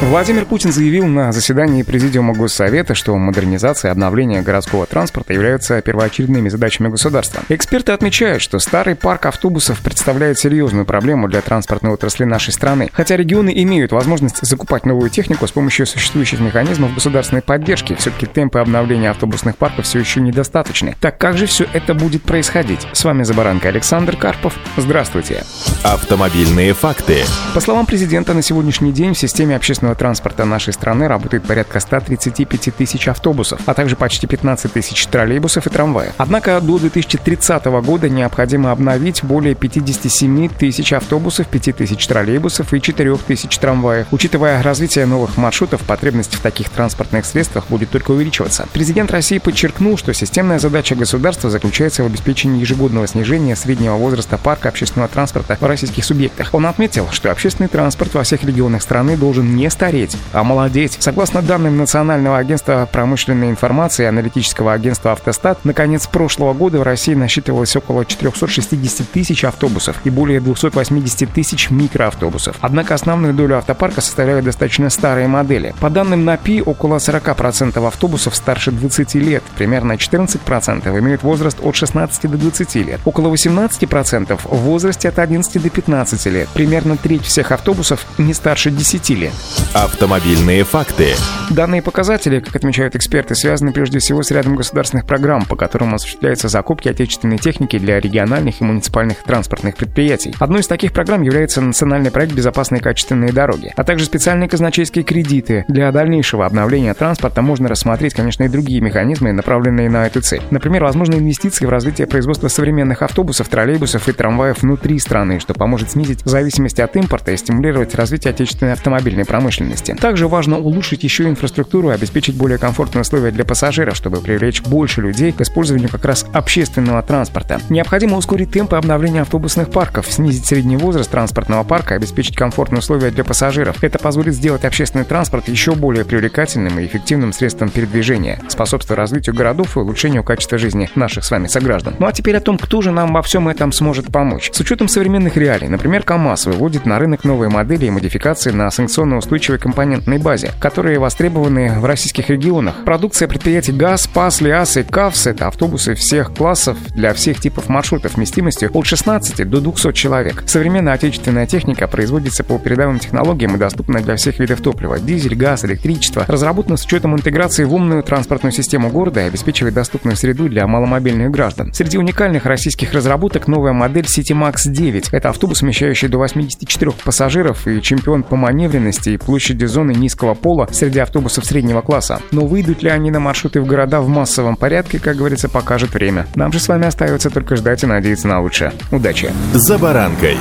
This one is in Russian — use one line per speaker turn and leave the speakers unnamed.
Владимир Путин заявил на заседании Президиума Госсовета, что модернизация и обновление городского транспорта являются первоочередными задачами государства. Эксперты отмечают, что старый парк автобусов представляет серьезную проблему для транспортной отрасли нашей страны. Хотя регионы имеют возможность закупать новую технику с помощью существующих механизмов государственной поддержки, все-таки темпы обновления автобусных парков все еще недостаточны. Так как же все это будет происходить? С вами за баранкой Александр Карпов. Здравствуйте.
Автомобильные факты.
По словам президента, на сегодняшний день в системе общественного транспорта нашей страны работает порядка 135 тысяч автобусов, а также почти 15 тысяч троллейбусов и трамваев. Однако до 2030 года необходимо обновить более 57 тысяч автобусов, 5 тысяч троллейбусов и 4 тысяч трамваев. Учитывая развитие новых маршрутов, потребность в таких транспортных средствах будет только увеличиваться. Президент России подчеркнул, что системная задача государства заключается в обеспечении ежегодного снижения среднего возраста парка общественного транспорта в российских субъектах. Он отметил, что общественный транспорт во всех регионах страны должен не стареть, а молодеть. Согласно данным Национального агентства промышленной информации и аналитического агентства «Автостат», на конец прошлого года в России насчитывалось около 460 тысяч автобусов и более 280 тысяч микроавтобусов. Однако основную долю автопарка составляют достаточно старые модели. По данным НАПИ, около 40% автобусов старше 20 лет, примерно 14% имеют возраст от 16 до 20 лет, около 18% в возрасте от 11 до 15 лет, примерно треть всех автобусов не старше 10 лет.
Автомобильные факты.
Данные показатели, как отмечают эксперты, связаны прежде всего с рядом государственных программ, по которым осуществляются закупки отечественной техники для региональных и муниципальных транспортных предприятий. Одной из таких программ является национальный проект «Безопасные качественные дороги», а также специальные казначейские кредиты. Для дальнейшего обновления транспорта можно рассмотреть, конечно, и другие механизмы, направленные на эту цель. Например, возможны инвестиции в развитие производства современных автобусов, троллейбусов и трамваев внутри страны, что поможет снизить зависимость от импорта и стимулировать развитие отечественной автомобильной промышленности. Также важно улучшить еще инфраструктуру и обеспечить более комфортные условия для пассажиров, чтобы привлечь больше людей к использованию как раз общественного транспорта. Необходимо ускорить темпы обновления автобусных парков, снизить средний возраст транспортного парка, обеспечить комфортные условия для пассажиров. Это позволит сделать общественный транспорт еще более привлекательным и эффективным средством передвижения, способствуя развитию городов и улучшению качества жизни наших с вами сограждан. Ну а теперь о том, кто же нам во всем этом сможет помочь. С учетом современных реалий, например, КАМАЗ выводит на рынок новые модели и модификации на санкционно устойчивые устойчивой компонентной базе, которые востребованы в российских регионах. Продукция предприятий ГАЗ, ПАС, ЛИАС и КАВС — это автобусы всех классов для всех типов маршрутов вместимостью от 16 до 200 человек. Современная отечественная техника производится по передовым технологиям и доступна для всех видов топлива — дизель, газ, электричество. Разработана с учетом интеграции в умную транспортную систему города и обеспечивает доступную среду для маломобильных граждан. Среди уникальных российских разработок новая модель CityMax 9. Это автобус, вмещающий до 84 пассажиров и чемпион по маневренности и площади зоны низкого пола среди автобусов среднего класса. Но выйдут ли они на маршруты в города в массовом порядке, как говорится, покажет время. Нам же с вами остается только ждать и надеяться на лучшее. Удачи!
За баранкой.